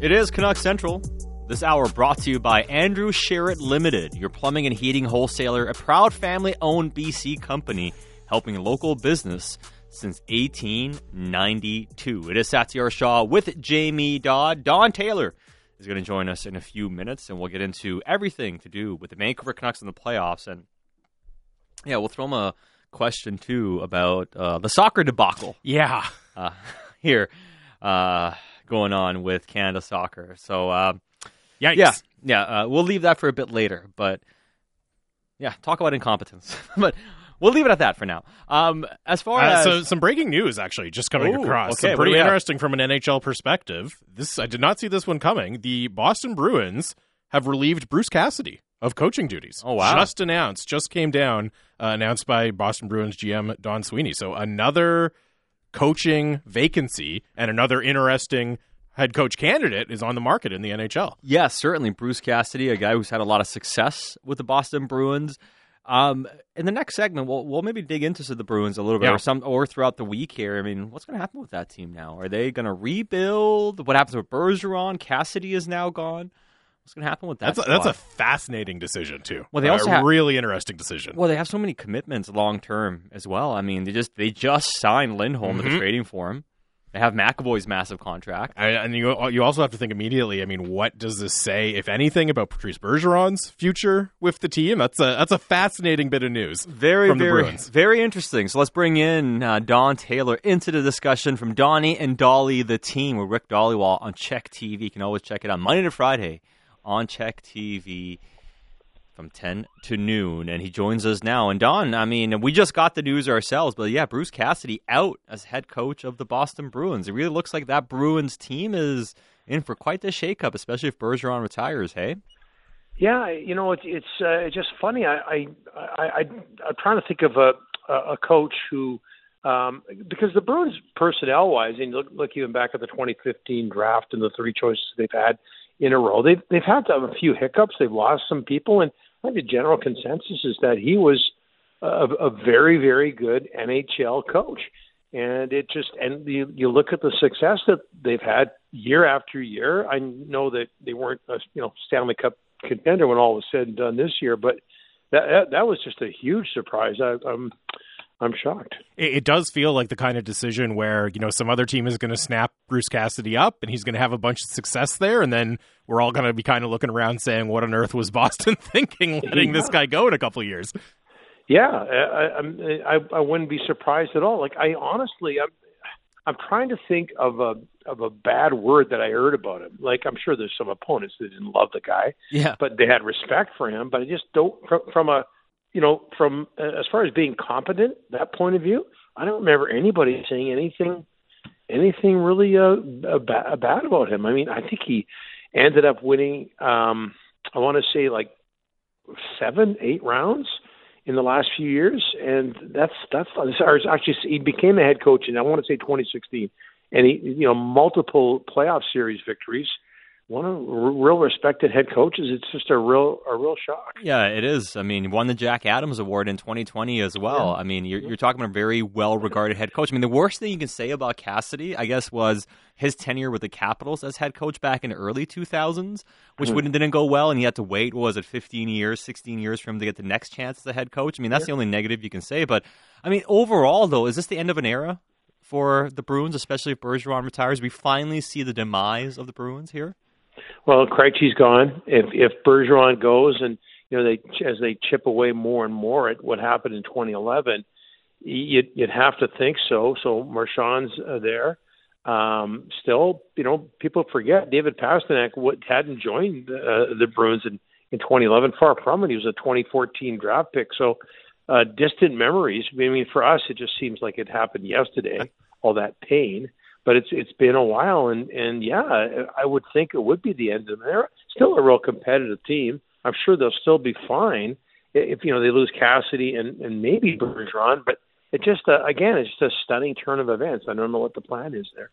It is Canuck Central. This hour brought to you by Andrew Sheret Limited, your plumbing and heating wholesaler, a proud family owned BC company helping local business since 1892. It is Satiar Shah with Jamie Dowd. Don Taylor is going to join us in a few minutes, and we'll get into everything to do with the Vancouver Canucks in the playoffs. And yeah, we'll throw him a question too about uh, the soccer debacle. Yeah. Uh, here uh, going on with Canada soccer. So, uh, Yikes. yeah, yeah, uh, we'll leave that for a bit later. But yeah, talk about incompetence. but we'll leave it at that for now. Um, as far Uh, as so some breaking news actually just coming Ooh, across. okay, Some pretty have? interesting from an NHL perspective. This I did not see this one coming. The Boston Bruins have relieved Bruce Cassidy of coaching duties. Oh, wow. Just announced, just came down, uh, announced by Boston Bruins GM Don Sweeney. So another coaching vacancy and another interesting head coach candidate is on the market in the NHL. Yes, certainly. Bruce Cassidy, a guy who's had a lot of success with the Boston Bruins. Um, in the next segment, we'll we'll maybe dig into the Bruins a little bit, Yeah. or some, or throughout the week here. I mean, what's going to happen with that team now? Are they going to rebuild? What happens with Bergeron? Cassidy is now gone. What's going to happen with that? That's a, that's a fascinating decision too. Well, they A also have- really interesting decision. well, they have so many commitments long term as well. I mean, they just they just signed Lindholm, but Mhm. they're trading for him. They have McAvoy's massive contract. I, and you you also have to think immediately. I mean, what does this say, if anything, about Patrice Bergeron's future with the team? That's a that's a fascinating bit of news. Very, from very, very interesting. So let's bring in uh, Don Taylor into the discussion from Donnie and Dhali, the team with Rick Dhaliwal on CHEK TV. You can always check it out Monday to Friday on CHEK TV from 10 to noon. And he joins us now. And Don, I mean, we just got the news ourselves, but yeah, Bruce Cassidy out as head coach of the Boston Bruins. It really looks like that Bruins team is in for quite the shakeup, especially if Bergeron retires, hey? Yeah, you know, it's it's uh, it's just funny. I I I I'm trying to think of a a coach who um because the Bruins personnel wise, and look look even back at the 2015 draft and the three choices they've had in a row, they've they've had to have a few hiccups. They've lost some people, and I think the general consensus is that he was a, a very very good NHL coach. And it just and you you look at the success that they've had year after year. I know that they weren't a you know Stanley Cup contender when all was said and done this year, but that that, that was just a huge surprise. I, I'm I'm shocked. It, it does feel like the kind of decision where you know some other team is going to snap Bruce Cassidy up, and he's going to have a bunch of success there, and then we're all going to be kind of looking around saying, "What on earth was Boston thinking, letting this guy go in a couple of years?" Yeah, I, I'm I, I wouldn't be surprised at all. Like I honestly, I'm I'm trying to think of a of a bad word that I heard about him. Like I'm sure there's some opponents that didn't love the guy, Yeah. but they had respect for him. But I just don't from, from a you know from uh, as far as being competent that point of view. I don't remember anybody saying anything anything really uh, uh, ba- bad about him. I mean, I think he ended up winning. um I want to say like seven, eight rounds in the last few years, and that's that's or actually he became a head coach in I want to say 2016, and he you know multiple playoff series victories. One of real respected head coaches. It's just a real a real shock. Yeah, it is. I mean, won the Jack Adams Award in 2020 as well. I mean, you're, you're talking about a very well-regarded head coach. I mean, the worst thing you can say about Cassidy, I guess, was his tenure with the Capitals as head coach back in the early 2000s, which hmm. wouldn't didn't go well, and he had to wait. Was it, 15 years, 16 years for him to get the next chance as a head coach? I mean, that's the only negative you can say. But I mean, overall, though, is this the end of an era for the Bruins, especially if Bergeron retires? We finally see the demise of the Bruins here. Well, Krejci's gone. If if Bergeron goes, and you know they as they chip away more and more at what happened in 2011, you'd, you'd have to think so. So Marchand's uh, there. Um, still, you know, people forget David Pastrnak what hadn't joined uh, the Bruins in in 2011. Far from it. He was a 2014 draft pick. So uh, distant memories. I mean, for us, it just seems like it happened yesterday. All that pain but it's it's been a while, and and yeah, I would think it would be the end of an era. Still a real competitive team. I'm sure they'll still be fine if you know they lose Cassidy and and maybe Bergeron, but it just uh, again it's just a stunning turn of events. I don't know what the plan is there.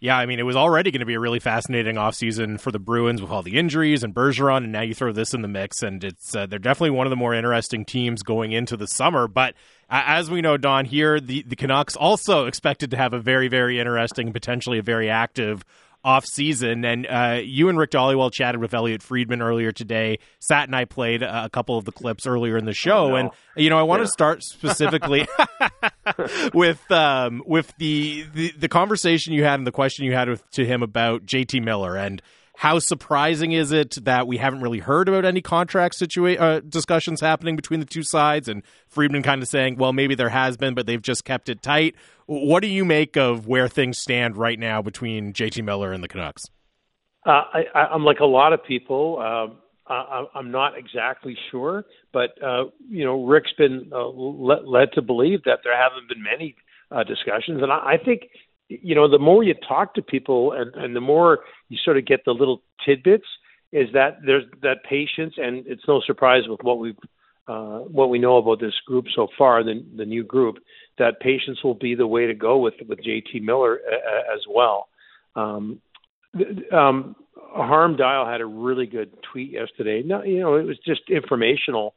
Yeah, I mean, it was already going to be a really fascinating offseason for the Bruins with all the injuries and Bergeron, and now you throw this in the mix, and it's uh, they're definitely one of the more interesting teams going into the summer. But as we know, Don, here the the Canucks also expected to have a very very interesting, potentially a very active off season. And uh, you and Rick Dhaliwal chatted with Elliotte Friedman earlier today. Sat and I played a couple of the clips earlier in the show, oh, no. and you know I want yeah. to start specifically with um, with the, the the conversation you had and the question you had with, to him about JT Miller and how surprising is it that we haven't really heard about any contract situa- uh, discussions happening between the two sides? And Friedman kind of saying, well, maybe there has been, but they've just kept it tight. What do you make of where things stand right now between JT Miller and the Canucks? Uh, I, am like a lot of people. Uh, I, I'm not exactly sure, but uh, you know, Rick's been uh, led, led to believe that there haven't been many uh, discussions, and I, I think you know, the more you talk to people and, and the more you sort of get the little tidbits, is that there's that patience, and it's no surprise with what we've uh, what we know about this group so far, the the new group, that patience will be the way to go with with JT Miller as well. Um, um, Harman Dayal had a really good tweet yesterday. No, you know, it was just informational.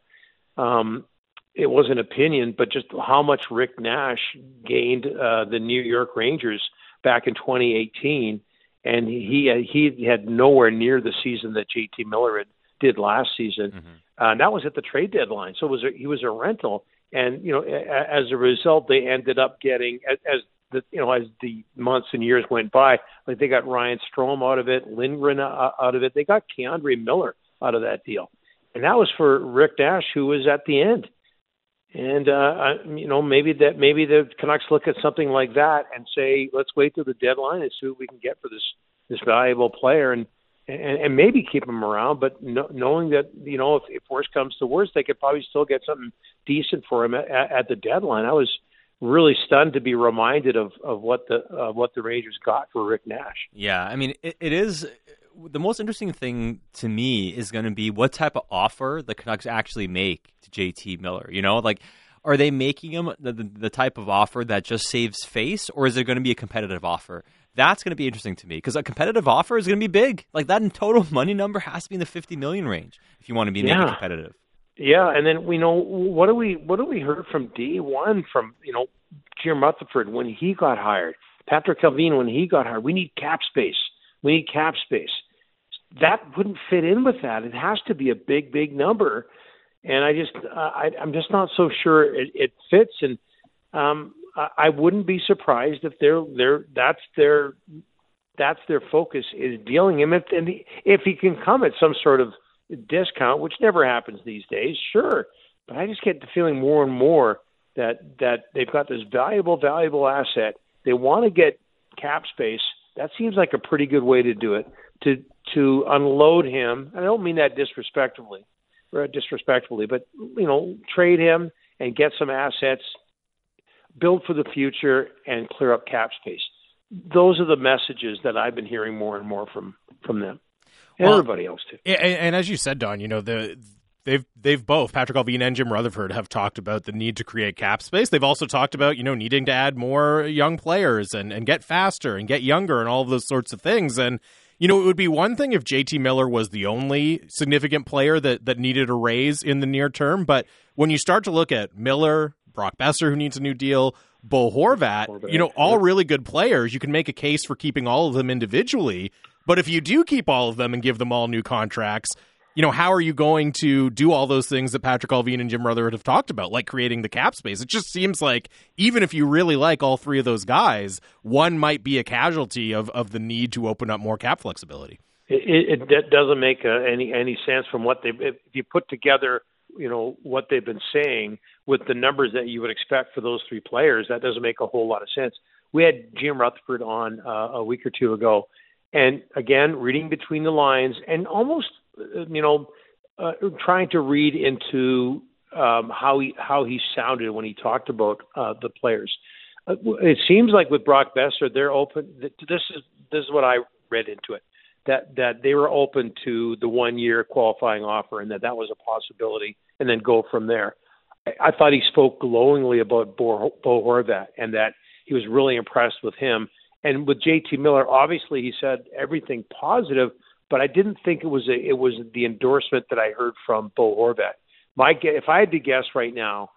Um, it was an opinion, but just how much Rick Nash gained uh, the New York Rangers back in 2018, and he he had nowhere near the season that JT Miller had, did last season. Mm-hmm. Uh, and that was at the trade deadline, so it was a, he was a rental, and you know as a result they ended up getting as, as the you know as the months and years went by, like they got Ryan Strome out of it, Lindgren uh, out of it, they got K'Andre Miller out of that deal, and that was for Rick Nash, who was at the end. And uh, I, you know, maybe that maybe the Canucks look at something like that and say, let's wait till the deadline and see what we can get for this this valuable player, and and, and maybe keep him around. But no, knowing that you know, if, if worst comes to worst, they could probably still get something decent for him at, at the deadline. I was really stunned to be reminded of of what the uh, what the Rangers got for Rick Nash. Yeah, I mean, it, it is the most interesting thing to me is going to be what type of offer the Canucks actually make to JT Miller. You know, like are they making him the, the, the type of offer that just saves face, or is it going to be a competitive offer? That's going to be interesting to me because a competitive offer is going to be big. Like that total money number has to be in the fifty million range if you want to be yeah. competitive. Yeah, and then we know what do we what do we heard from D one from you know Jim Rutherford when he got hired, Patrick Allvin when he got hired. We need cap space. We need cap space that wouldn't fit in with that. It has to be a big, big number, and I just uh, I, I'm just not so sure it, it fits. And um, I, I wouldn't be surprised if they're they're that's their that's their focus is dealing him if and if he can come at some sort of discount, which never happens these days, sure. But I just get the feeling more and more that that they've got this valuable, valuable asset. They want to get cap space. That seems like a pretty good way to do it. To to unload him. And I don't mean that disrespectfully, or disrespectfully, but you know, trade him and get some assets, build for the future, and clear up cap space. Those are the messages that I've been hearing more and more from from them. And well, everybody else too. And, and as you said, Don, you know the they've they've both Patrick Allvin and Jim Rutherford have talked about the need to create cap space. They've also talked about you know needing to add more young players and and get faster and get younger and all of those sorts of things. And you know, it would be one thing if JT Miller was the only significant player that, that needed a raise in the near term. But when you start to look at Miller, Brock Boeser, who needs a new deal, Bo Horvat, Horvat. you know, all really good players, you can make a case for keeping all of them individually. But if you do keep all of them and give them all new contracts, you know, how are you going to do all those things that Patrick Allvin and Jim Rutherford have talked about, like creating the cap space? It just seems like even if you really like all three of those guys, one might be a casualty of, of the need to open up more cap flexibility. It, it, it doesn't make uh, any any sense from what they if you put together, you know, what they've been saying with the numbers that you would expect for those three players. That doesn't make a whole lot of sense. We had Jim Rutherford on uh, a week or two ago, and again, reading between the lines and almost you know, uh, trying to read into um, how he how he sounded when he talked about uh, the players. Uh, it seems like with Brock Boeser, they're open. This is this is what I read into it that that they were open to the one year qualifying offer and that that was a possibility, and then go from there. I, I thought he spoke glowingly about Bo, Bo Horvat and that he was really impressed with him. And with JT Miller, obviously he said everything positive but I didn't think it was a, it was the endorsement that I heard from Bo Horvat. My if I had to guess right now,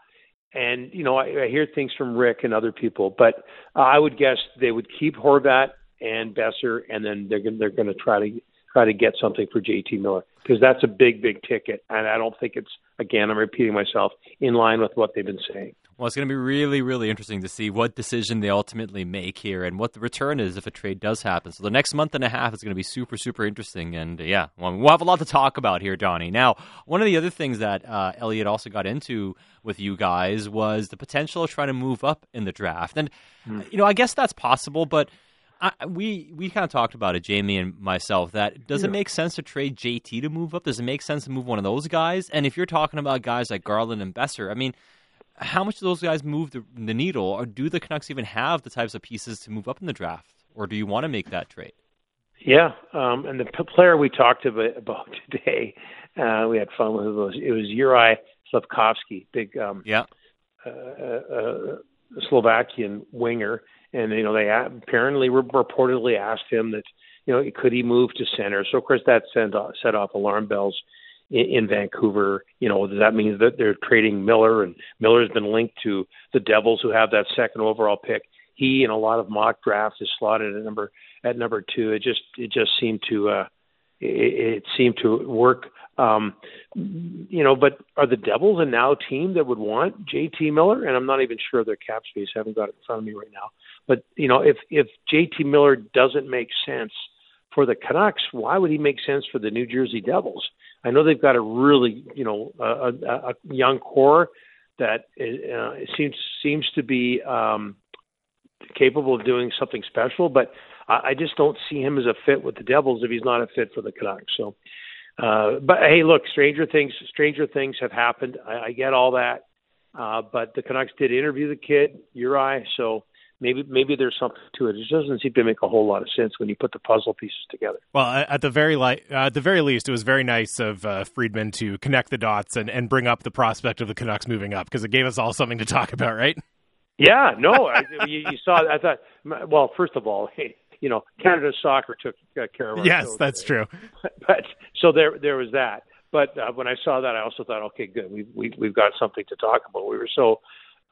and you know I, I hear things from Rick and other people, but uh, I would guess they would keep Horvat and Boeser, and then they're gonna, they're going to try to try to get something for JT Miller because that's a big, big ticket, and I don't think it's again. I'm repeating myself in line with what they've been saying. Well, it's going to be really, really interesting to see what decision they ultimately make here and what the return is if a trade does happen. So the next month and a half is going to be super, super interesting. And uh, yeah, well, we'll have a lot to talk about here, Donnie. Now, one of the other things that uh, Elliotte also got into with you guys was the potential of trying to move up in the draft. And, mm. you know, I guess that's possible, but – I, we we kind of talked about it, Jamie and myself. That does yeah. it make sense to trade JT to move up? Does it make sense to move one of those guys? And if you're talking about guys like Garland and Boeser, I mean, how much do those guys move the, the needle, or do the Canucks even have the types of pieces to move up in the draft, or do you want to make that trade? Yeah, um, and the p- player we talked about, about today, uh, we had fun with it was it was Juraj Slafkovsky, big um, yeah. Uh, uh, uh Slovakian winger and you know they apparently reportedly asked him that you know could he move to center. So of course that sent off, set off alarm bells in, in Vancouver. You know does that mean that they're trading Miller and Miller's been linked to the Devils who have that second overall pick. He in a lot of mock drafts is slotted at number at number two. It just it just seemed to uh, it, seemed to work um, you know, but are the Devils a now team that would want JT Miller? And I'm not even sure of their cap space. I haven't got it in front of me right now. But you know, if if JT Miller doesn't make sense for the Canucks, why would he make sense for the New Jersey Devils? I know they've got a really you know a, a, a young core that uh, seems seems to be um, capable of doing something special, but I, I just don't see him as a fit with the Devils if he's not a fit for the Canucks. So, uh, but hey, look, stranger things stranger things have happened. I, I get all that, uh, but the Canucks did interview the kid Juraj, so maybe maybe there's something to it. It doesn't seem to make a whole lot of sense when you put the puzzle pieces together. Well, at the very li- uh, at the very least, it was very nice of uh, Friedman to connect the dots and, and bring up the prospect of the Canucks moving up because it gave us all something to talk about, right? Yeah, no, I, you, you saw. I thought. Well, first of all, hey, you know, Canada soccer took uh, care of. Yes, that's true. But so there, there was that. But uh, when I saw that, I also thought, okay, good, we, we we've got something to talk about. We were so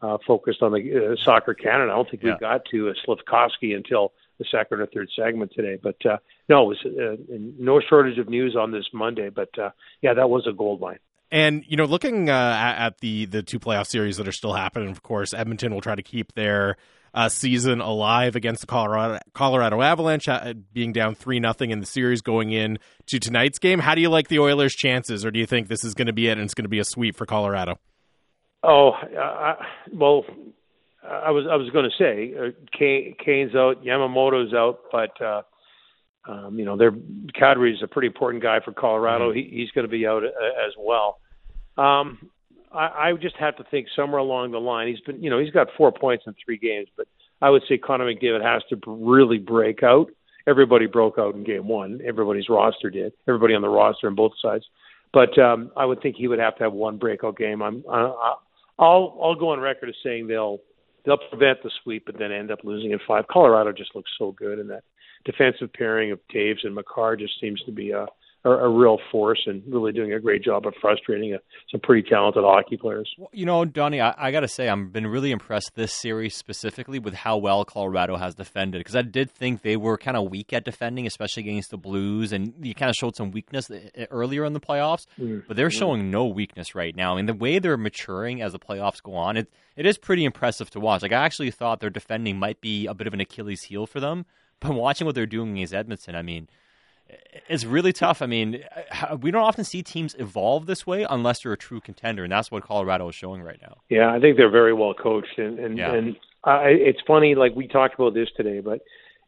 uh, focused on the uh, soccer Canada. I don't think yeah. we got to uh, Slafkovsky until the second or third segment today. But uh, no, it was uh, no shortage of news on this Monday. But uh, yeah, that was a gold mine. And you know, looking uh, at, at, the the two playoff series that are still happening, of course, Edmonton will try to keep their uh, season alive against the Colorado Colorado Avalanche, uh, being down three nothing in the series going in to tonight's game. How do you like the Oilers' chances, or do you think this is going to be it and it's going to be a sweep for Colorado? Oh, uh, well, I was I was going to say uh, Kane, Kane's out, Yamamoto's out, but uh, um, you know, their Kadri is a pretty important guy for Colorado. Mm-hmm. He, he's going to be out uh, as well. Um, I, I just have to think somewhere along the line. He's been, you know, he's got four points in three games, but I would say Connor McDavid has to really break out. Everybody broke out in game one. Everybody's roster did. Everybody on the roster on both sides. But um, I would think he would have to have one breakout game. I'm, I, I'll I'll go on record as saying they'll they'll prevent the sweep but then end up losing in five. Colorado just looks so good, and that defensive pairing of Toews and Makar just seems to be a are a real force and really doing a great job of frustrating a, some pretty talented hockey players. Well, you know, Donnie, I, I got to say, I've been really impressed this series specifically with how well Colorado has defended because I did think they were kind of weak at defending, especially against the Blues, and you kind of showed some weakness earlier in the playoffs. Mm. But they're mm. showing no weakness right now. I mean, the way they're maturing as the playoffs go on, it it is pretty impressive to watch. Like I actually thought their defending might be a bit of an Achilles heel for them, but watching what they're doing against Edmonton, I mean it's really tough. I mean, we don't often see teams evolve this way unless they're a true contender, and that's what Colorado is showing right now. Yeah, I think they're very well coached, and and, yeah. and I, it's funny. Like we talked about this today, but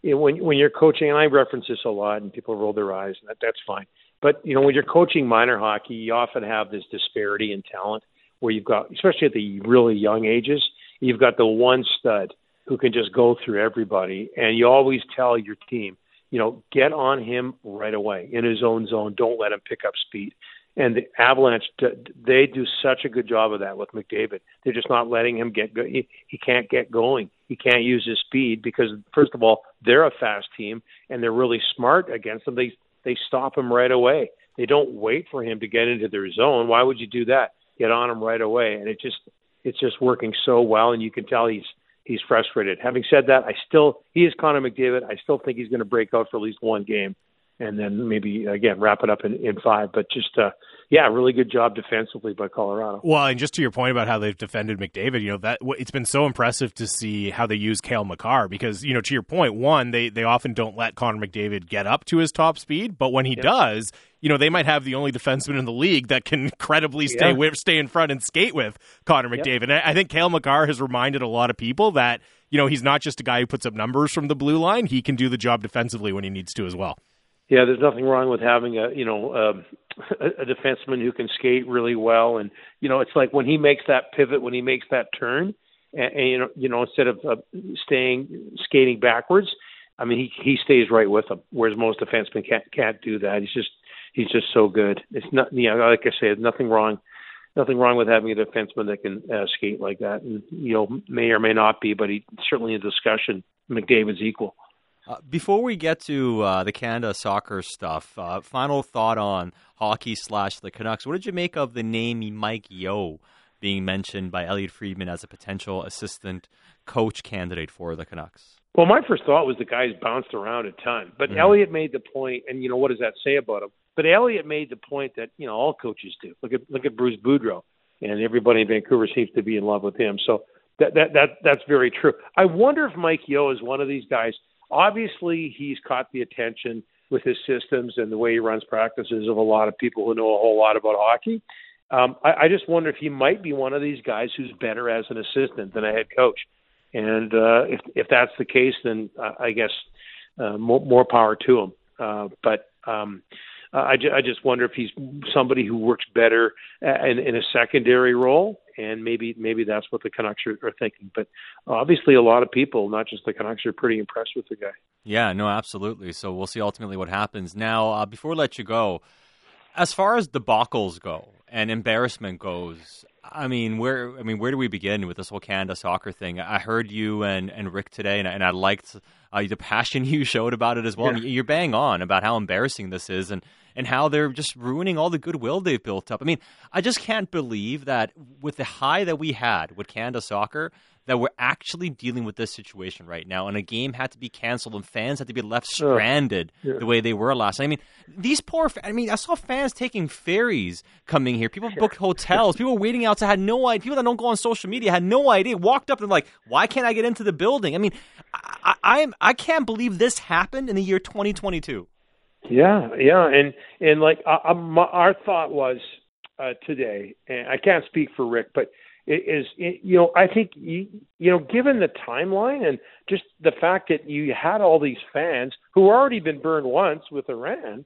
you know, when when you're coaching, and I reference this a lot, and people roll their eyes, and that, that's fine. But you know, when you're coaching minor hockey, you often have this disparity in talent, where you've got, especially at the really young ages, you've got the one stud who can just go through everybody, and you always tell your team you know, get on him right away in his own zone. Don't let him pick up speed. And the Avalanche, they do such a good job of that with McDavid. They're just not letting him get go. He, he can't get going. He can't use his speed because, first of all, they're a fast team and they're really smart against them. They they stop him right away. They don't wait for him to get into their zone. Why would you do that? Get on him right away, and it just it's just working so well. And you can tell he's he's frustrated. Having said that, I still he is Connor McDavid. I still think he's going to break out for at least one game, and then maybe again wrap it up in, in five. But just uh, yeah, really good job defensively by Colorado. Well, and just to your point about how they've defended McDavid, you know that it's been so impressive to see how they use Cale Makar because you know to your point, one they they often don't let Connor McDavid get up to his top speed, but when he yep. does, you know they might have the only defenseman in the league that can credibly stay yeah. with, stay in front and skate with Connor McDavid. Yep. And I think Cale Makar has reminded a lot of people that you know he's not just a guy who puts up numbers from the blue line; he can do the job defensively when he needs to as well. Yeah, there's nothing wrong with having a you know a, a defenseman who can skate really well, and you know it's like when he makes that pivot, when he makes that turn, and, and you know you know instead of uh, staying skating backwards, I mean he he stays right with them, whereas most defensemen can't can't do that. He's just he's just so good. It's not you know like I said, nothing wrong nothing wrong with having a defenseman that can uh, skate like that, and you know may or may not be, but he certainly in discussion McDavid's equal. Uh, before we get to uh, the Canada soccer stuff, uh, final thought on hockey slash the Canucks. What did you make of the name Mike Yeo being mentioned by Elliotte Friedman as a potential assistant coach candidate for the Canucks? Well, my first thought was the guy's bounced around a ton, but mm-hmm. Elliotte made the point, and you know what does that say about him? But Elliotte made the point that you know all coaches do. Look at look at Bruce Boudreau, and everybody in Vancouver seems to be in love with him. So that that that that's very true. I wonder if Mike Yeo is one of these guys Obviously, he's caught the attention with his systems and the way he runs practices of a lot of people who know a whole lot about hockey. Um, I, I just wonder if he might be one of these guys who's better as an assistant than a head coach. And uh, if if that's the case, then uh, I guess uh, more, more power to him. Uh, but um, I, ju- I just wonder if he's somebody who works better in, in a secondary role and maybe maybe that's what the Canucks are, are thinking. But obviously, a lot of people, not just the Canucks, are pretty impressed with the guy. Yeah, no, absolutely. So we'll see ultimately what happens. Now, uh, before we let you go, as far as debacles go and embarrassment goes, I mean, where I mean, where do we begin with this whole Canada soccer thing? I heard you and, and Rick today, and, and I liked uh, the passion you showed about it as well. Yeah. I mean, you're bang on about how embarrassing this is, and and how they're just ruining all the goodwill they've built up. I mean, I just can't believe that with the high that we had with Canada soccer, that we're actually dealing with this situation right now, and a game had to be canceled, and fans had to be left stranded yeah. the way they were last. I mean, these poor. I mean, I saw fans taking ferries coming here. People booked hotels. People waiting outside had no idea. People that don't go on social media had no idea. Walked up and like, why can't I get into the building? I mean, I, I, I'm I can't believe this happened in the year 2022. Yeah, yeah, and and like uh, my, our thought was uh, today, and I can't speak for Rick, but is you know I think you, you know given the timeline and just the fact that you had all these fans who already been burned once with Iran,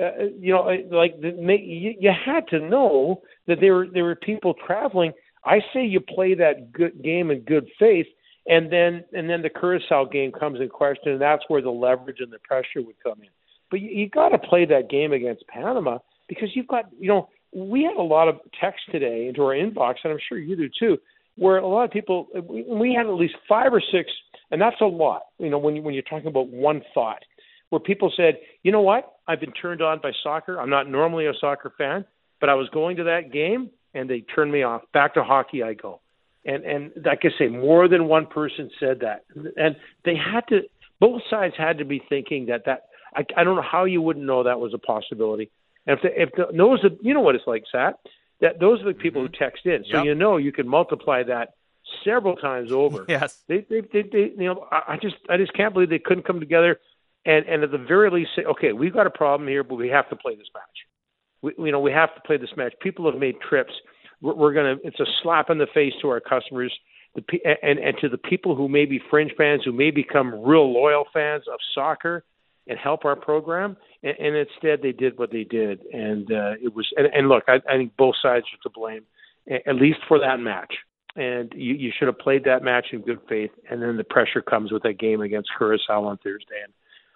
uh, you know like the, you, you had to know that there were there were people traveling. I say you play that good game in good faith, and then and then the Curacao game comes in question, and that's where the leverage and the pressure would come in. But you, you got to play that game against Panama because you've got, you know, we had a lot of text today into our inbox, and I'm sure you do too, where a lot of people, we, had at least five or six, and that's a lot, you know, when, you, when you're talking about one thought, where people said, you know what, I've been turned on by soccer. I'm not normally a soccer fan, but I was going to that game and they turned me off. Back to hockey I go. And and like I say, more than one person said that, and they had to. Both sides had to be thinking that that I, I don't know how you wouldn't know that was a possibility. And if the, if the, those are, you know what it's like, Sat, that those are the people mm-hmm. who text in, so yep. you know you can multiply that several times over. yes, they, they, they, they you know, I, just, I just can't believe they couldn't come together, and and at the very least say, okay, we've got a problem here, but we have to play this match. We, you know, we have to play this match. People have made trips. We're, we're gonna. It's a slap in the face to our customers. The, and and to the people who may be fringe fans, who may become real loyal fans of soccer, and help our program. And, and instead, they did what they did, and uh, it was. And, and look, I, I think both sides are to blame, at least for that match. And you, you should have played that match in good faith. And then the pressure comes with that game against Curacao on Thursday. And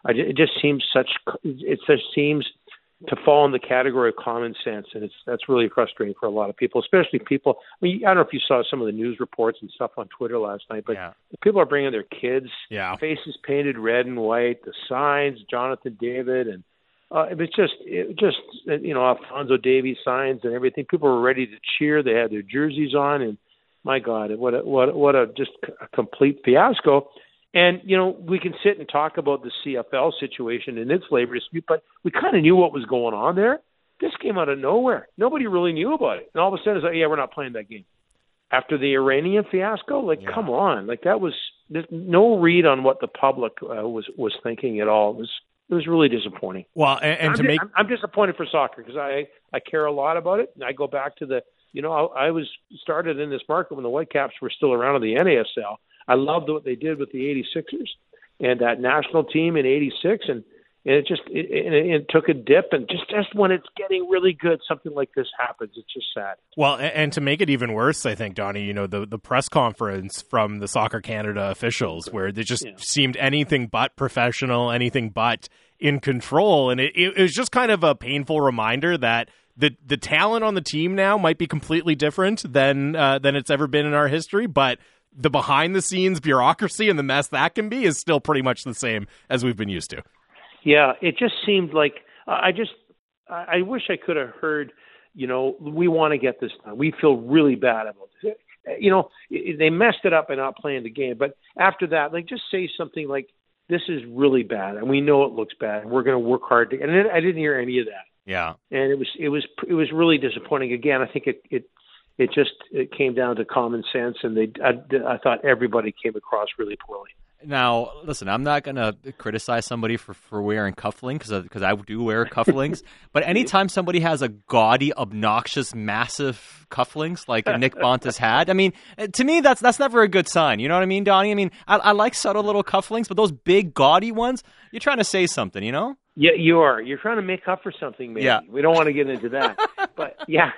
I, it just seems such. It just seems to fall in the category of common sense, and it's that's really frustrating for a lot of people, especially people. I mean, I don't know if you saw some of the news reports and stuff on Twitter last night, but yeah. people are bringing their kids, yeah. faces painted red and white, the signs, Jonathan David, and uh, it was just, it just you know, Alfonso Davies signs and everything. People were ready to cheer. They had their jerseys on, and my God, what a, what a, what a just a complete fiasco. And you know, we can sit and talk about the CFL situation and its labor dispute, but we kind of knew what was going on there. This came out of nowhere. Nobody really knew about it, and all of a sudden, it's like, yeah, we're not playing that game after the Iranian fiasco. Like, yeah. come on, like that was there's no read on what the public uh, was was thinking at all. It was it was really disappointing. Well, and, and to I'm, make I'm, I'm disappointed for soccer because I I care a lot about it, and I go back to the you know I, I was started in this market when the Whitecaps were still around in the NASL. I loved what they did with the 86ers and that national team in 86 and and it just it, it, it, took a dip and just just when it's getting really good something like this happens it's just sad well and, and to make it even worse i think donnie you know the the press conference from the soccer canada officials where they just yeah. seemed anything but professional anything but in control and it, it was just kind of a painful reminder that the the talent on the team now might be completely different than uh, than it's ever been in our history but the behind the scenes bureaucracy and the mess that can be is still pretty much the same as we've been used to yeah, it just seemed like I just I wish I could have heard. You know, we want to get this done. We feel really bad about this. You know, they messed it up by not playing the game. But after that, like, just say something like, "This is really bad, and we know it looks bad, and we're going to work hard." To, and I didn't hear any of that. Yeah, and it was it was it was really disappointing. Again, I think it it it just it came down to common sense, and they I, I thought everybody came across really poorly. Now, listen, I'm not going to criticize somebody for, for wearing cufflinks because I do wear cufflinks. but anytime somebody has a gaudy, obnoxious, massive cufflinks like Nick Bontis had, I mean, to me, that's that's never a good sign. You know what I mean, Donnie? I mean, I, I like subtle little cufflinks, but those big, gaudy ones, you're trying to say something, you know? Yeah, you are. You're trying to make up for something, maybe. Yeah. We don't want to get into that. but yeah,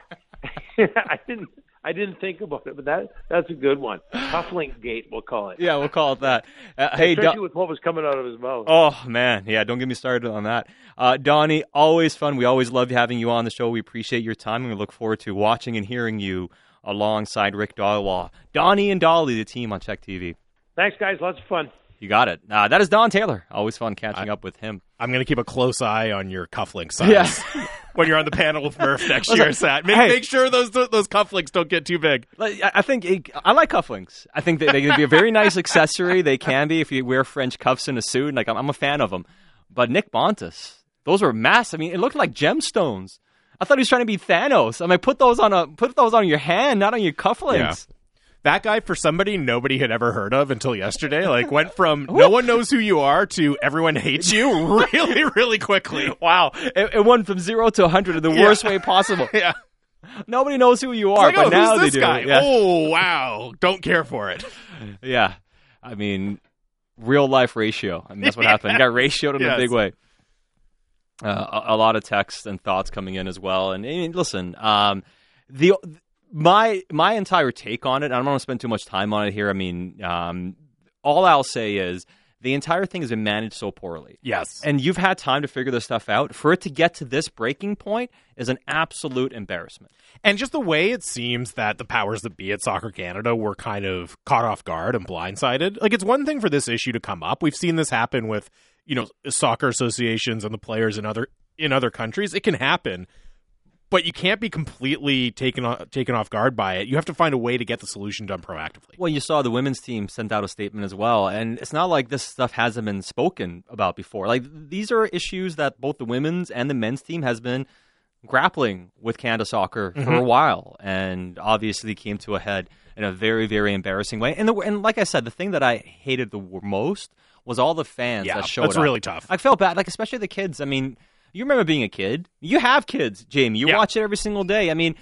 I didn't. I didn't think about it, but that that's a good one. Cufflink gate, we'll call it. Yeah, we'll call it that. Uh, hey, especially Don- with what was coming out of his mouth. Oh man, yeah. Don't get me started on that. Uh, Donnie, always fun. We always love having you on the show. We appreciate your time, and we look forward to watching and hearing you alongside Rick Dhaliwal, Donnie and Dhali, the team on CHEK TV. Thanks, guys. Lots of fun. You got it. Uh, that is Don Taylor. Always fun catching I, up with him. I'm going to keep a close eye on your cufflink size yeah. when you're on the panel with Murph next year, Sat. Make, hey. make sure those those cufflinks don't get too big. I think it, I like cufflinks. I think they, they can be a very nice accessory. They can be if you wear French cuffs in a suit. Like I'm, I'm a fan of them. But Nick Bontis, those were massive. I mean, it looked like gemstones. I thought he was trying to be Thanos. I mean, put those on a put those on your hand, not on your cufflinks. Yeah that guy for somebody nobody had ever heard of until yesterday like went from no one knows who you are to everyone hates you really really quickly. Wow. It, it went from zero to 100 in the yeah. worst way possible. Yeah. Nobody knows who you are like, but oh, now they do? Yeah. oh wow. Don't care for it. Yeah. I mean real life ratio I mean, that's what happened. He got ratioed in yes. a big way. Uh, a, a, lot of texts and thoughts coming in as well. And, and listen um, the my my entire take on it. I don't want to spend too much time on it here. I mean, um, all I'll say is the entire thing has been managed so poorly. Yes. And you've had time to figure this stuff out. For it to get to this breaking point is an absolute embarrassment. And just the way it seems that the powers that be at Soccer Canada were kind of caught off guard and blindsided. Like, it's one thing for this issue to come up. We've seen this happen with, you know, soccer associations and the players in other in other countries. It can happen but you can't be completely taken off, taken off guard by it. You have to find a way to get the solution done proactively. Well, you saw the women's team sent out a statement as well, and it's not like this stuff hasn't been spoken about before. Like these are issues that both the women's and the men's team has been grappling with Canada soccer mm-hmm. for a while, and obviously came to a head in a very, very embarrassing way. And the, and like I said, the thing that I hated the most was all the fans yeah, that showed that's up. really tough. I felt bad, like especially the kids. I mean you remember being a kid. You have kids, Jamie. You yeah. watch it every single day. I mean,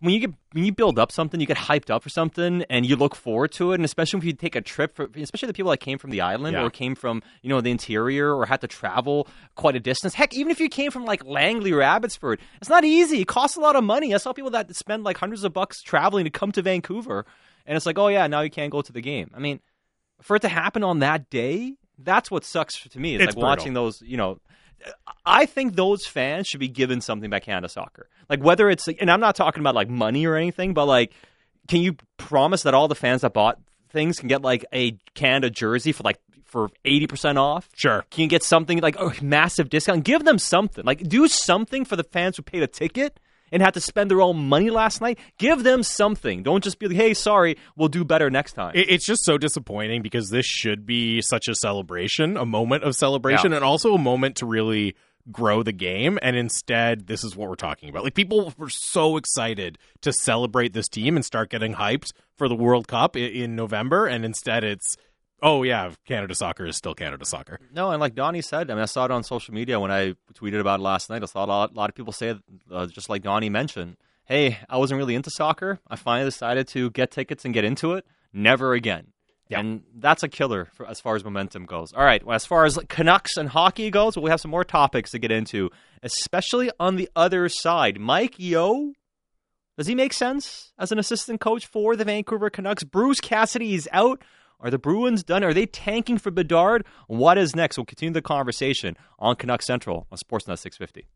when you get when you build up something, you get hyped up for something, and you look forward to it. And especially if you take a trip, for, especially the people that came from the island yeah. or came from you know the interior or had to travel quite a distance. Heck, even if you came from like Langley or Abbotsford, it's not easy. It costs a lot of money. I saw people that spend like hundreds of bucks traveling to come to Vancouver, and it's like, oh yeah, now you can't go to the game. I mean, for it to happen on that day, that's what sucks to me. It's, it's like brutal. watching those, you know, I think those fans should be given something by Canada Soccer. Like whether it's and I'm not talking about like money or anything, but like can you promise that all the fans that bought things can get like a Canada jersey for like for 80% off? Sure. Can you get something like a massive discount? Give them something. Like do something for the fans who paid a ticket and had to spend their own money last night. Give them something. Don't just be like, hey, sorry, we'll do better next time. It's just so disappointing because this should be such a celebration, a moment of celebration, yeah. and also a moment to really grow the game and instead this is what we're talking about like people were so excited to celebrate this team and start getting hyped for the world cup in, november and instead it's oh yeah canada soccer is still canada soccer no and like donnie said i mean i saw it on social media when i tweeted about it last night i saw a lot, a lot of people say uh, just like donnie mentioned hey i wasn't really into soccer i finally decided to get tickets and get into it never again yeah. And that's a killer for, as far as momentum goes. All right, well, as far as Canucks and hockey goes, well, we have some more topics to get into, especially on the other side. Mike Yeo, does he make sense as an assistant coach for the Vancouver Canucks? Bruce Cassidy is out. Are the Bruins done? Are they tanking for Bedard? What is next? We'll continue the conversation on Canucks Central on Sportsnet 650.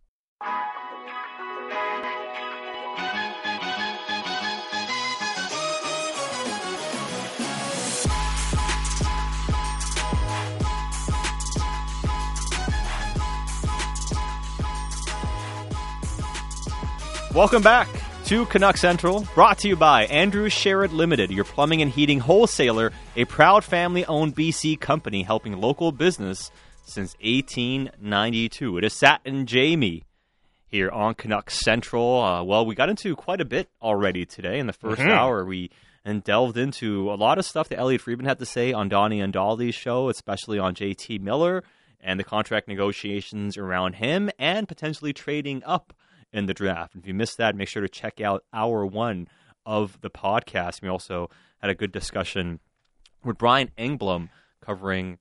Welcome back to Canuck Central, brought to you by Andrew Sheret Limited, your plumbing and heating wholesaler, a proud family owned BC company helping local business since 1892. It is Sat and Jamie here on Canuck Central. Uh, well, we got into quite a bit already today in the 1st mm-hmm. hour. We and delved into a lot of stuff that Elliotte Friedman had to say on Donnie and Dhali's show, especially on JT Miller and the contract negotiations around him and potentially trading up in the draft. If you missed that, make sure to check out hour one of the podcast. We also had a good discussion with Brian Engblom covering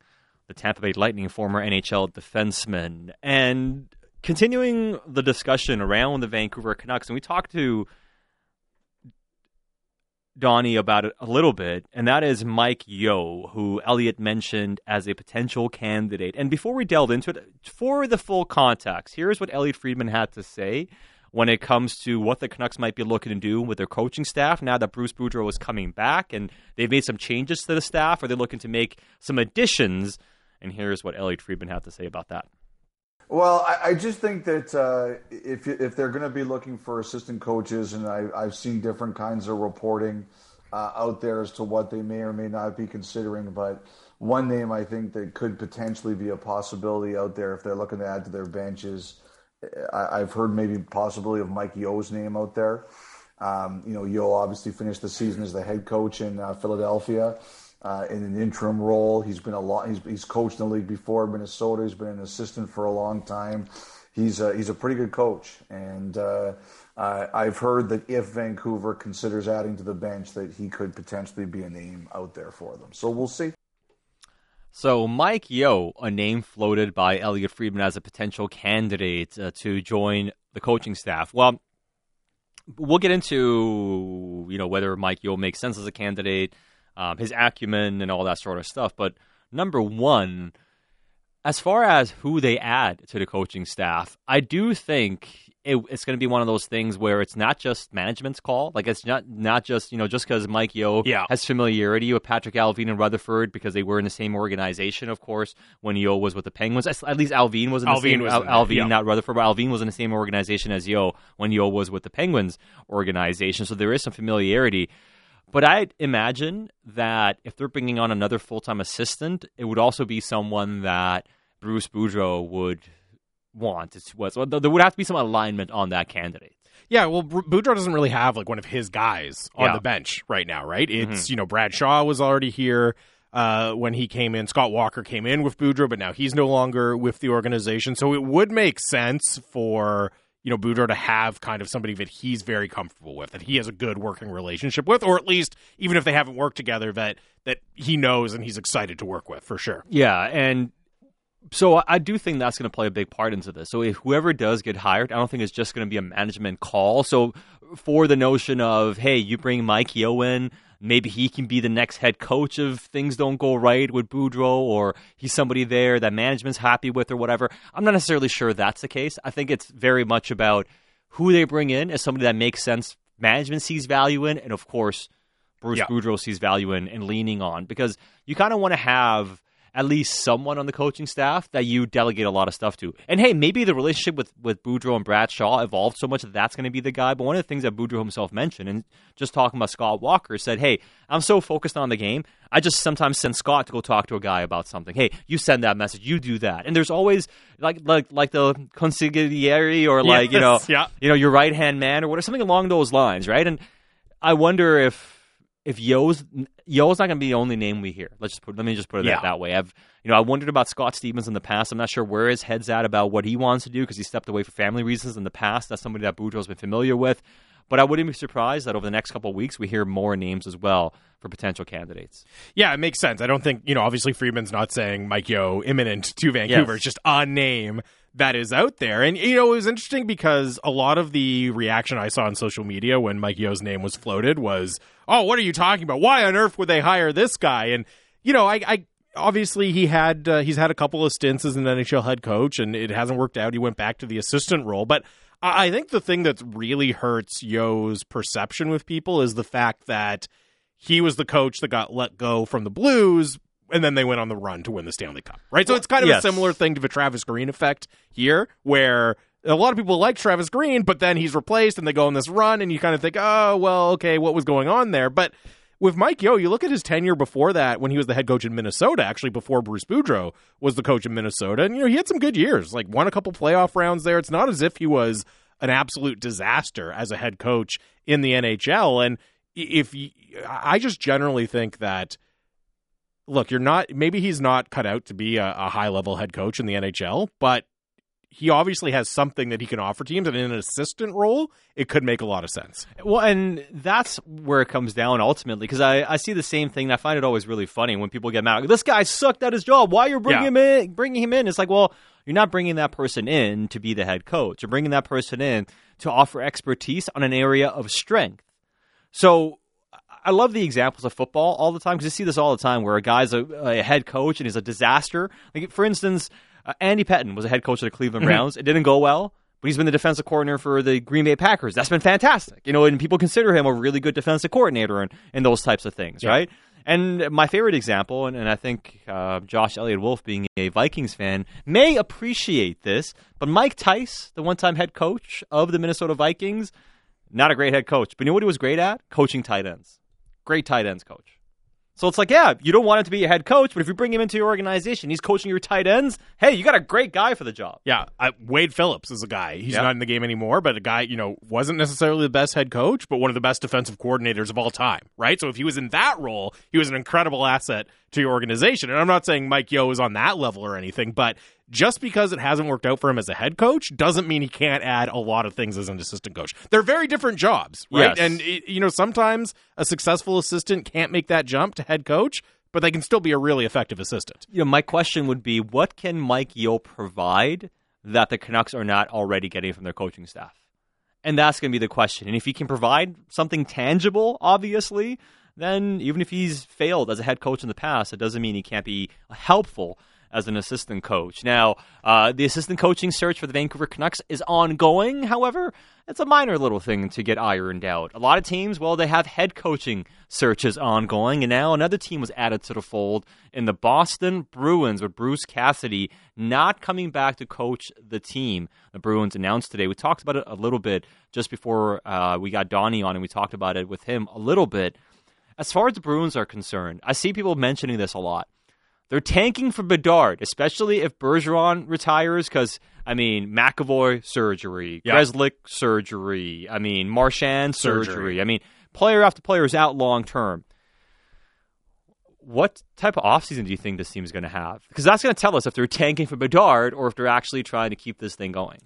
the Tampa Bay Lightning, former NHL defenseman, and continuing the discussion around the Vancouver Canucks. And we talked to Donnie about it a little bit, and that is Mike Yeo, who Elliotte mentioned as a potential candidate. And before we delve into it, for the full context, here's what Elliotte Friedman had to say when it comes to what the Canucks might be looking to do with their coaching staff now that Bruce Boudreau is coming back and they've made some changes to the staff. Are they looking to make some additions? And here's what Elliotte Friedman had to say about that. Well, I, I just think that uh, if if they're going to be looking for assistant coaches, and I, have seen different kinds of reporting uh, out there as to what they may or may not be considering, but one name I think that could potentially be a possibility out there if they're looking to add to their benches. I, have heard maybe possibly of Mike Yeo's name out there. Um, you know, Yeo obviously finished the season as the head coach in uh, Philadelphia uh, in an interim role. He's been a lot. He's, he's coached in the league before Minnesota. He's been an assistant for a long time. He's a, he's a pretty good coach, and uh, I've heard that if Vancouver considers adding to the bench, that he could potentially be a name out there for them. So we'll see. So Mike Yeo, a name floated by Elliotte Friedman as a potential candidate uh, to join the coaching staff. Well, we'll get into you know whether Mike Yeo makes sense as a candidate um, his acumen and all that sort of stuff. But number one, as far as who they add to the coaching staff, I do think it, it's going to be one of those things where it's not just management's call. Like it's not not just you know just because Mike Yeo yeah. has familiarity with Patrick Allvin and Rutherford because they were in the same organization. Of course, when Yeo was with the Penguins, at least Allvin was in the Allvin same. Al, Allvin, yeah. not Rutherford, but Allvin was in the same organization as Yeo when Yeo was with the Penguins organization. So there is some familiarity. But I imagine that if they're bringing on another full time assistant, it would also be someone that Bruce Boudreau would want. So there would have to be some alignment on that candidate. Yeah, well, Boudreau doesn't really have like one of his guys on yeah. the bench right now, right? Mm-hmm. It's mm-hmm. you know Brad Shaw was already here uh, when he came in. Scott Walker came in with Boudreau, but now he's no longer with the organization. So it would make sense for you know, Boudreau to have kind of somebody that he's very comfortable with, that he has a good working relationship with, or at least even if they haven't worked together, that that he knows and he's excited to work with for sure. Yeah, and so I do think that's going to play a big part into this. So if whoever does get hired, I don't think it's just going to be a management call. So for the notion of hey, you bring Mike Yeo in maybe he can be the next head coach if things don't go right with Boudreau, or he's somebody there that management's happy with, or whatever. I'm not necessarily sure that's the case. I think it's very much about who they bring in as somebody that makes sense, management sees value in, and of course, Bruce yeah. Boudreau sees value in and leaning on because you kind of want to have at least someone on the coaching staff that you delegate a lot of stuff to. And hey, maybe the relationship with, with Boudreau and Brad Shaw evolved so much that that's going to be the guy. But one of the things that Boudreau himself mentioned, and just talking about Scott Walker, said, hey, I'm so focused on the game, I just sometimes send Scott to go talk to a guy about something. Hey, you send that message, you do that. And there's always like like like the consigliere or like, yes, you know, yeah. you know, your right hand man or whatever, something along those lines, right? And I wonder if if Yo's Yeo's not going to be the only name we hear. Let's just put let me just put it yeah. that, that way. I've you know I wondered about Scott Stevens in the past. I'm not sure where his head's at about what he wants to do because he stepped away for family reasons in the past. That's somebody that Boudreau's been familiar with. But I wouldn't be surprised that over the next couple of weeks we hear more names as well for potential candidates. Yeah, it makes sense. I don't think you know. Obviously, Friedman's not saying Mike Yeo imminent to Vancouver. Yes. It's just a name that is out there. And you know, it was interesting because a lot of the reaction I saw on social media when Mike Yeo's name was floated was, "Oh, what are you talking about? Why on earth would they hire this guy?" And you know, I, I obviously he had uh, he's had a couple of stints as an NHL head coach, and it hasn't worked out. He went back to the assistant role, but. I think the thing that really hurts Yo's perception with people is the fact that he was the coach that got let go from the Blues and then they went on the run to win the Stanley Cup, right? So it's kind of yes. a similar thing to the Travis Green effect here, where a lot of people like Travis Green, but then he's replaced and they go on this run, and you kind of think, oh, well, okay, what was going on there? But with Mike Yeo, you look at his tenure before that when he was the head coach in Minnesota, actually before Bruce Boudreau was the coach in Minnesota, and you know he had some good years, like won a couple playoff rounds there. It's not as if he was an absolute disaster as a head coach in the NHL, and if you, I just generally think that look, you're not maybe he's not cut out to be a, a high level head coach in the NHL, but he obviously has something that he can offer teams, and in an assistant role, it could make a lot of sense. Well, and that's where it comes down ultimately, because I, I see the same thing. And I find it always really funny when people get mad. Like, this guy sucked at his job. Why are you bringing yeah. him in? Bringing him in? It's like, well, you're not bringing that person in to be the head coach. You're bringing that person in to offer expertise on an area of strength. So I love the examples of football all the time because you see this all the time where a guy's a, a head coach and he's a disaster. Like for instance, uh, Andy Pettine was a head coach of the Cleveland mm-hmm. Browns. it didn't go well, but he's been the defensive coordinator for the Green Bay Packers. That's been fantastic, you know, and people consider him a really good defensive coordinator and, and those types of things, yeah. right? And my favorite example, and, and I think uh, Josh Elliott Wolf, being a Vikings fan, may appreciate this, but Mike Tice, the one time head coach of the Minnesota Vikings, not a great head coach, but you know what he was great at? Coaching tight ends great tight ends coach. So it's like, yeah, you don't want him to be a head coach, but if you bring him into your organization, he's coaching your tight ends. Hey, you got a great guy for the job. Yeah, I, Wade Phillips is a guy. He's not in the game anymore, but a guy, you know, wasn't necessarily the best head coach, but one of the best defensive coordinators of all time, right? So if he was in that role, he was an incredible asset to your organization. And I'm not saying Mike Yeo is on that level or anything, but just because it hasn't worked out for him as a head coach doesn't mean he can't add a lot of things as an assistant coach. They're very different jobs, right? Yes. And you know, sometimes a successful assistant can't make that jump to head coach, but they can still be a really effective assistant. You know, my question would be what can Mike Yeo provide that the Canucks are not already getting from their coaching staff? And that's going to be the question. And if he can provide something tangible, obviously, then even if he's failed as a head coach in the past, it doesn't mean he can't be helpful as an assistant coach. Now, uh, the assistant coaching search for the Vancouver Canucks is ongoing. However, it's a minor little thing to get ironed out. A lot of teams, well, they have head coaching searches ongoing, and now another team was added to the fold in the Boston Bruins with Bruce Cassidy not coming back to coach the team. The Bruins announced today. We talked about it a little bit just before uh, we got Donnie on, and we talked about it with him a little bit. As far as the Bruins are concerned, I see people mentioning this a lot. They're tanking for Bedard, especially if Bergeron retires, because I mean McAvoy surgery, yep. Grzelcyk surgery, I mean Marchand surgery. surgery. I mean player after player is out long term. What type of offseason do you think this team is going to have? Because that's going to tell us if they're tanking for Bedard or if they're actually trying to keep this thing going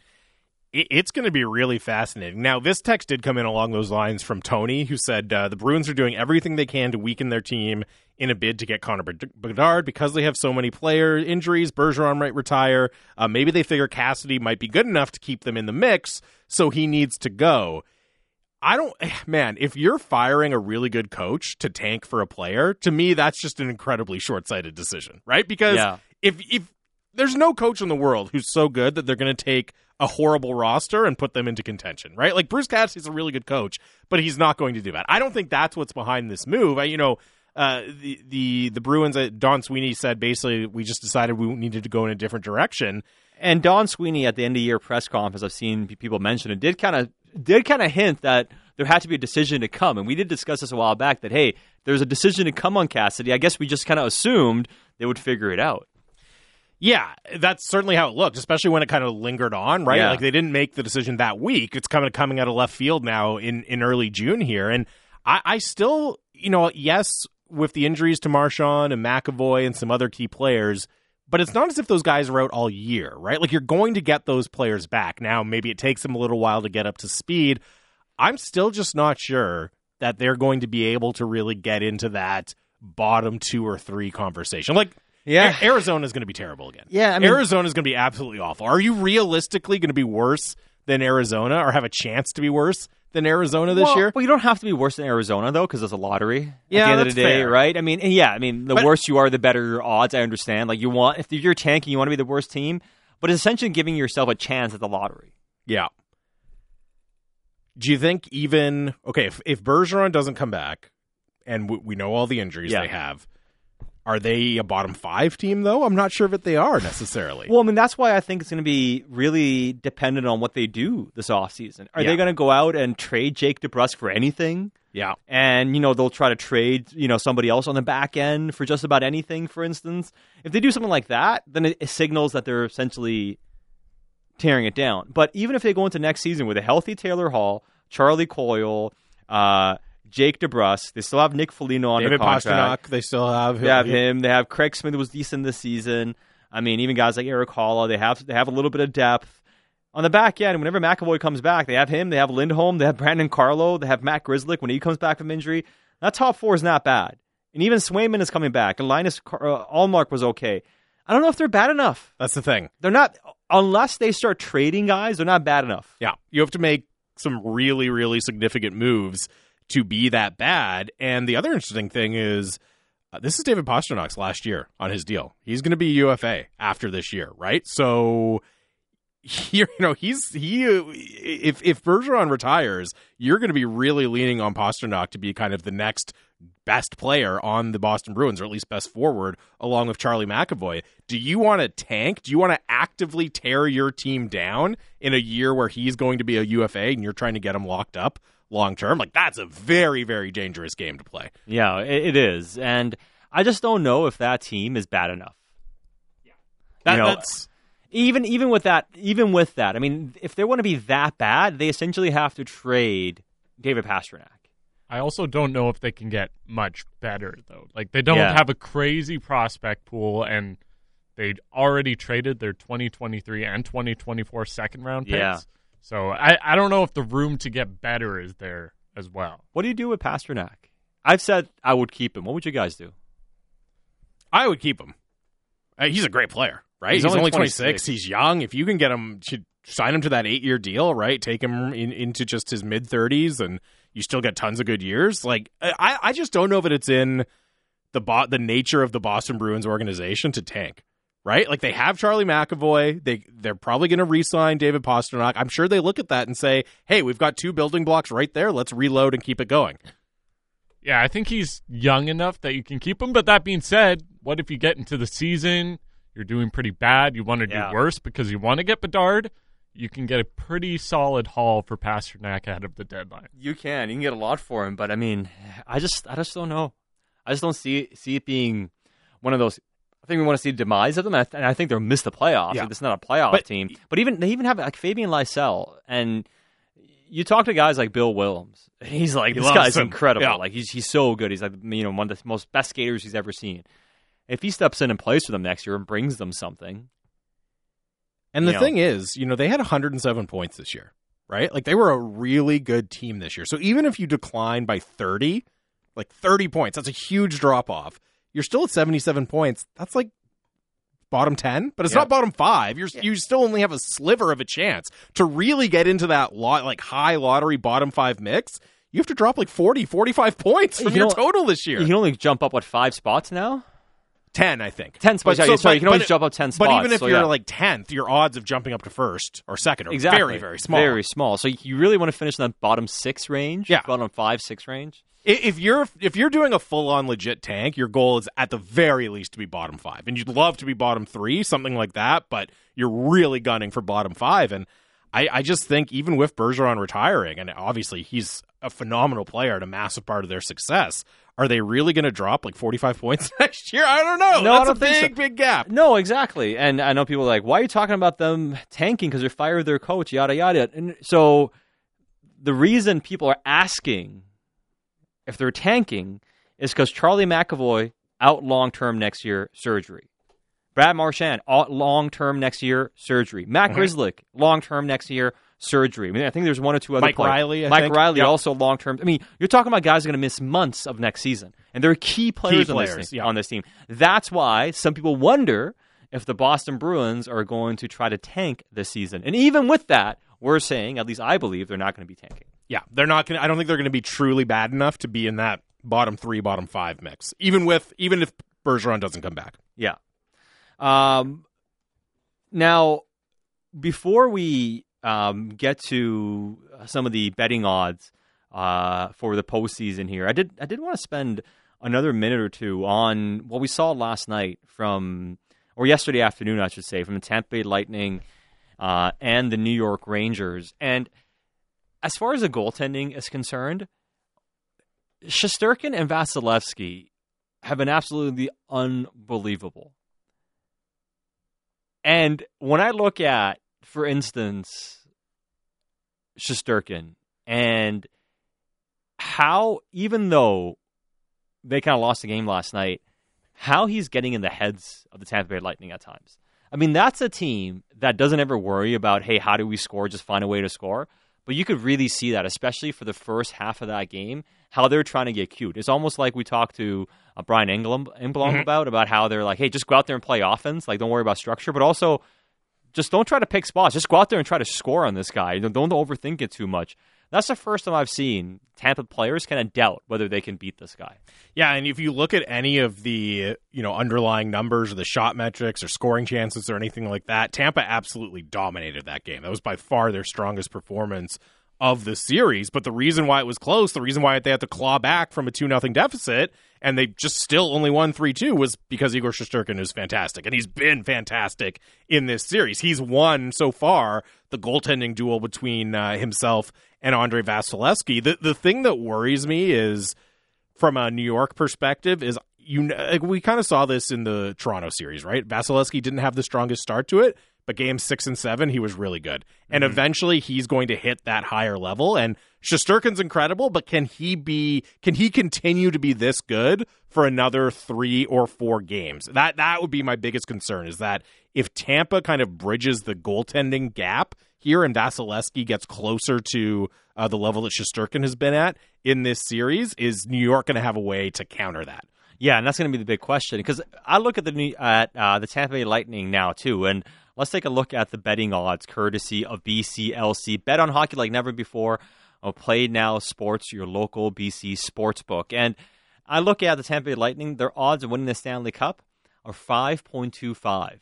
it's going to be really fascinating. Now, this text did come in along those lines from Tony, who said uh, the Bruins are doing everything they can to weaken their team in a bid to get Connor Bedard because they have so many player injuries. Bergeron might retire. Uh, maybe they figure Cassidy might be good enough to keep them in the mix, so he needs to go. I don't, man, if you're firing a really good coach to tank for a player, to me, that's just an incredibly short sighted decision, right? Because yeah. if, if there's no coach in the world who's so good that they're going to take a horrible roster and put them into contention, right? Like Bruce Cassidy's a really good coach, but he's not going to do that. I don't think that's what's behind this move. I, you know, uh, the the the Bruins. Uh, Don Sweeney said basically we just decided we needed to go in a different direction. And Don Sweeney at the end of year press conference, I've seen people mention it, did kind of did kind of hint that there had to be a decision to come. And we did discuss this a while back that hey, there's a decision to come on Cassidy. I guess we just kind of assumed they would figure it out. Yeah, that's certainly how it looked, especially when it kind of lingered on, right? Yeah. Like they didn't make the decision that week. It's kind of coming out of left field now in, in early June here. And I, I still, you know, yes, with the injuries to Marchand and McAvoy and some other key players, but it's not as if those guys are out all year, right? Like you're going to get those players back. Now, maybe it takes them a little while to get up to speed. I'm still just not sure that they're going to be able to really get into that bottom two or three conversation. Like, Yeah. A- Arizona is going to be terrible again. Yeah, I mean- Arizona is going to be absolutely awful. Are you realistically going to be worse than Arizona, or have a chance to be worse than Arizona this well, year? Well, you don't have to be worse than Arizona though, because it's a lottery. Yeah, at the end that's of the day, fair. right? I mean, yeah, I mean, the But- worse you are, the better your odds. I understand. Like you want, if you're tanking, you want to be the worst team, but it's essentially giving yourself a chance at the lottery. Yeah. Do you think even okay if if Bergeron doesn't come back, and we, we know all the injuries Yeah. they have, are they a bottom five team though? I'm not sure that they are necessarily. Well, I mean, that's why I think it's going to be really dependent on what they do this offseason. Are Yeah. they going to go out and trade Jake DeBrusk for anything? yeah, And, you know, they'll try to trade, you know, somebody else on the back end for just about anything, for instance. If they do something like that, then it, it signals that they're essentially tearing it down. But even if they go into next season with a healthy Taylor Hall, Charlie Coyle, uh, Jake DeBrusk, they still have Nick Foligno on David contract. Pastrnak, they still have They have him. They have Craig Smith who was decent this season. I mean, even guys like Erik Haula, they have they have a little bit of depth. On the back end, whenever McAvoy comes back, they have him, they have Lindholm, they have Brandon Carlo, they have Matt Grzelcyk when he comes back from injury. That top four is not bad. And even Swayman is coming back, and Linus Car- uh, Ullmark was okay. I don't know if they're bad enough. That's the thing. They're not, unless they start trading guys, they're not bad enough. Yeah, you have to make some really, really significant moves to be that bad. And the other interesting thing is, uh, this is David Pastrnak's last year on his deal. He's going to be UFA after this year, right? So, you know, he's he. If if Bergeron retires, you're going to be really leaning on Pasternak to be kind of the next best player on the Boston Bruins, or at least best forward, along with Charlie McAvoy. Do you want to tank? Do you want to actively tear your team down in a year where he's going to be a UFA and you're trying to get him locked up long term? Like that's a very, very dangerous game to play. Yeah, it, it is. And I just don't know if that team is bad enough. That, know, that's even even with that even with that i mean if they want to be that bad they essentially have to trade david pastrnak I also don't know if they can get much better though. Like they don't Yeah. have a crazy prospect pool, and they already traded their 2023 and 2024 second round picks. Yeah. So I, I don't know if the room to get better is there as well. what do you do with pastrnak i've said i would keep him what would you guys do I would keep him. Uh, he's a great player, right? He's He's, only only 26. 26. He's young. If you can get him, should sign him to that eight year deal, right? Take him in, into just his mid 30s, and you still get tons of good years. Like I, I just don't know that it's in the bo- the nature of the Boston Bruins organization to tank. Right, like they have Charlie McAvoy. They they're probably going to re-sign David Pastrnak. I'm sure they look at that and say, "Hey, we've got two building blocks right there. Let's reload and keep it going." Yeah, I think he's young enough that you can keep him. But that being said, what if you get into the season, you're doing pretty bad, you want to Yeah. do worse because you want to get Bedard? You can get a pretty solid haul for Pastrnak ahead of the deadline. you can you can get a lot for him but i mean i just i just don't know i just don't see see it being one of those I think we want to see the demise of them, and I, th- and I think they'll miss the playoffs. Yeah. It's not a playoff But- team, but even they even have like Fabian Lysell, and you talk to guys like Bill Willems, he's like, He this guy's him. incredible. Yeah. Like he's he's so good. He's like you know one of the most best skaters he's ever seen. If he steps in and plays for them next year and brings them something, And the know. thing is, you know, they had 107 points this year, right? Like they were a really good team this year. So even if you decline by 30, like 30 points, that's a huge drop off. You're still at 77 points. That's like bottom 10, but it's Yeah. not bottom 5. You're you still only have a sliver of a chance to really get into that lot like high lottery bottom 5 mix. You have to drop like 40, 45 points You from your total this year. you can only jump up what five spots now ten, I think. ten spots. But- yeah, so- sorry, you but- can always but- jump up ten spots. But even if so you're yeah. like tenth, your odds of jumping up to first or second are exactly very, very small. very small. So you really want to finish in that bottom six range, Yeah. bottom five, six range. If you're if you're doing a full on legit tank, your goal is at the very least to be bottom five, and you'd love to be bottom three, something like that. But you're really gunning for bottom five, and I, I just think even with Bergeron retiring, and obviously he's a phenomenal player and a massive part of their success, are they really going to drop like 45 points next year? I don't know. No, I That's don't a think so. big, big gap. No, exactly. And I know people are like, why are you talking about them tanking because they fired their coach, yada yada. And so the reason people are asking if they're tanking is because Charlie McAvoy out long term next year surgery. Brad Marchand long term next year surgery. Matt Mm-hmm. Grzelcyk long term next year surgery. I mean, I think there's one or two other Mike players. Reilly, I Mike think. Reilly Yep. also long term. I mean, you're talking about guys are going to miss months of next season, and they're key players, on, players, this team, yeah. on this team. That's why some people wonder if the Boston Bruins are going to try to tank this season. And even with that, we're saying, at least I believe, they're not going to be tanking. Yeah, they're not going. I don't think they're going to be truly bad enough to be in that bottom three, bottom five mix. Even with even if Bergeron doesn't come back. Yeah. Um, now, before we um, get to some of the betting odds uh, for the postseason here, I did I did want to spend another minute or two on what we saw last night from, or yesterday afternoon, I should say, from the Tampa Bay Lightning uh, and the New York Rangers. And as far as the goaltending is concerned, Shesterkin and Vasilevskiy have been absolutely unbelievable. And when I look at, for instance, Shesterkin and how, even though they kind of lost the game last night, how he's getting in the heads of the Tampa Bay Lightning at times. I mean, that's a team that doesn't ever worry about, hey, how do we score? Just find a way to score. But you could really see that, especially for the first half of that game, how they're trying to get cute. It's almost like we talked to uh, Brian Engblom, Engblom about about how they're like, hey, just go out there and play offense. Like, don't worry about structure, but also just don't try to pick spots. Just go out there and try to score on this guy. Don't, don't overthink it too much. That's the first time I've seen Tampa players kind of doubt whether they can beat this guy. Yeah, and if you look at any of the you know underlying numbers or the shot metrics or scoring chances or anything like that, Tampa absolutely dominated that game. That was by far their strongest performance of the series. But the reason why it was close, the reason why they had to claw back from a two nothing deficit, and they just still only won three two, was because Igor Shesterkin is fantastic, and he's been fantastic in this series. He's won so far the goaltending duel between uh, himself and Andrei Vasilevskiy. The the thing that worries me is from a New York perspective is you like we kind of saw this in the Toronto series, right? Vasilevsky didn't have the strongest start to it, but game 6 and 7 he was really good. And eventually he's going to hit that higher level and Shesterkin's incredible, but can he be can he continue to be this good for another 3 or 4 games? That that would be my biggest concern is that if Tampa kind of bridges the goaltending gap here and Vasilevskiy gets closer to uh, the level that Shosturkin has been at in this series, is New York going to have a way to counter that? Yeah, and that's going to be the big question because I look at the at uh, the Tampa Bay Lightning now too, and let's take a look at the betting odds courtesy of BCLC. Bet on hockey like never before. Oh, Play Now Sports, your local BC sports book, and I look at the Tampa Bay Lightning. Their odds of winning the Stanley Cup are five point two five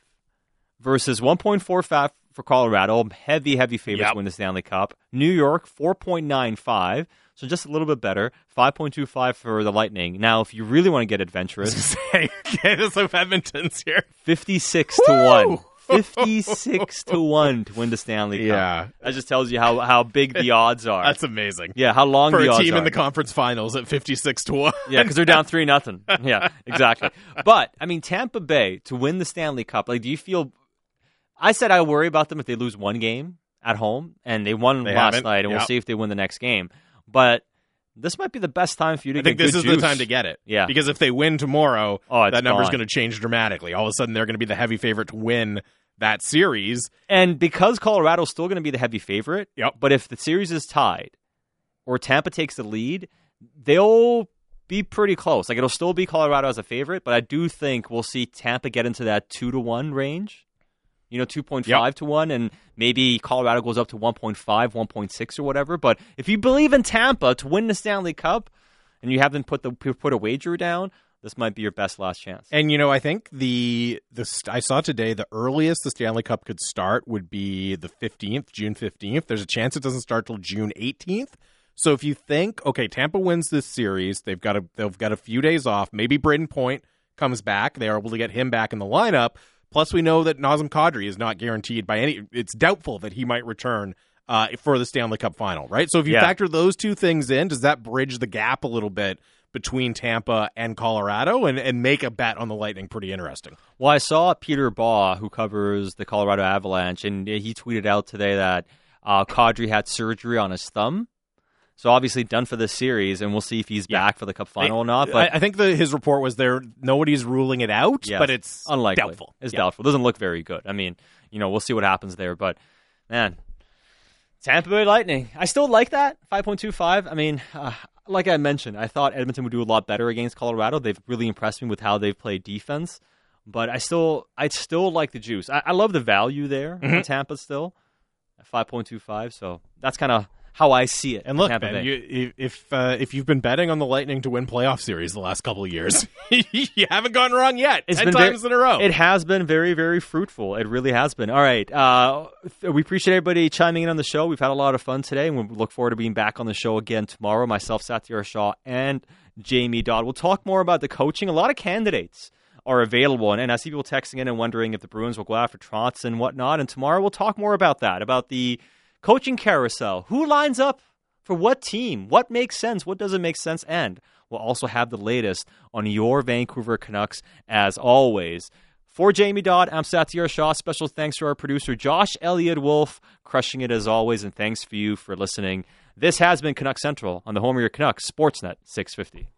versus one point four five for Colorado. Heavy, heavy favorites Yep. to win the Stanley Cup. New York four point nine five. So just a little bit better, five point two five for the Lightning. Now, if you really want to get adventurous, Say, get some Edmonton's here. 56 to 1. 56 to 1 to win the Stanley Cup. Yeah. That just tells you how, how big the odds are. That's amazing. yeah, how long For the a odds team are. in the conference finals at 56 to 1. yeah, because they're down 3 nothing. Yeah, exactly. But, I mean, Tampa Bay to win the Stanley Cup, like, do you feel. I said I worry about them if they lose one game at home, and they won They last haven't. night, and we'll see if they win the next game. But this might be the best time for you to I get think this is juice. the time to get it. Yeah. Because if they win tomorrow, Oh, that number's going to change dramatically. All of a sudden, they're going to be the heavy favorite to win that series. And because Colorado's still going to be the heavy favorite, Yep. but if the series is tied or Tampa takes the lead, they'll be pretty close. Like it'll still be Colorado as a favorite, but I do think we'll see Tampa get into that 2 to 1 range. You know, 2.5 Yep. to 1 and maybe Colorado goes up to 1.5, 1.6 or whatever, but if you believe in Tampa to win the Stanley Cup and you haven't put the put a wager down, this might be your best last chance. And you know, I think the the I saw today the earliest the Stanley Cup could start would be the 15th, June 15th. There's a chance it doesn't start till June 18th. So if you think, okay, Tampa wins this series, they've got a they've got a few days off. Maybe Brayden Point comes back. They are able to get him back in the lineup. Plus, we know that Nazem Kadri is not guaranteed by any. It's doubtful that he might return uh, for the Stanley Cup final, right? So if you Yeah. factor those two things in, does that bridge the gap a little bit between Tampa and Colorado and, and make a bet on the Lightning pretty interesting? Well, I saw Peter Baugh, who covers the Colorado Avalanche, and he tweeted out today that uh, Kadri had surgery on his thumb. So obviously done for this series, and we'll see if he's Yeah. back for the Cup final or not. But I, I think the, his report was there. Nobody's ruling it out, Yes. but it's unlikely. doubtful. It's Yeah. doubtful. It doesn't look very good. I mean, you know, we'll see what happens there. But man, Tampa Bay Lightning. I still like that five point two five. I mean, uh, like I mentioned, I thought Edmonton would do a lot better against Colorado. They've really impressed me with how they've played defense. But I still, I still like the juice. I, I love the value there Mm-hmm. Tampa still at five point two five. So that's kind of how I see it. And look, Bay. you, if uh, if you've been betting on the Lightning to win playoff series the last couple of years, you haven't gone wrong yet. It's Ten been times very- in a row. It has been very, very fruitful. It really has been. All right. Uh, we appreciate everybody chiming in on the show. We've had a lot of fun today, and we look forward to being back on the show again tomorrow. Myself, Satiar Shah, and Jamie Dowd. We'll talk more about the coaching. A lot of candidates are available, and, and I see people texting in and wondering if the Bruins will go after Trotz and whatnot. And tomorrow we'll talk more about that, about the coaching carousel. Who lines up for what team? What makes sense? What doesn't make sense? And we'll also have the latest on your Vancouver Canucks as always. For Jamie Dowd, I'm Satiar Shah. Special thanks to our producer, Josh Elliott Wolf, crushing it as always. And thanks for you for listening. This has been Canuck Central on the home of your Canucks, Sportsnet 650.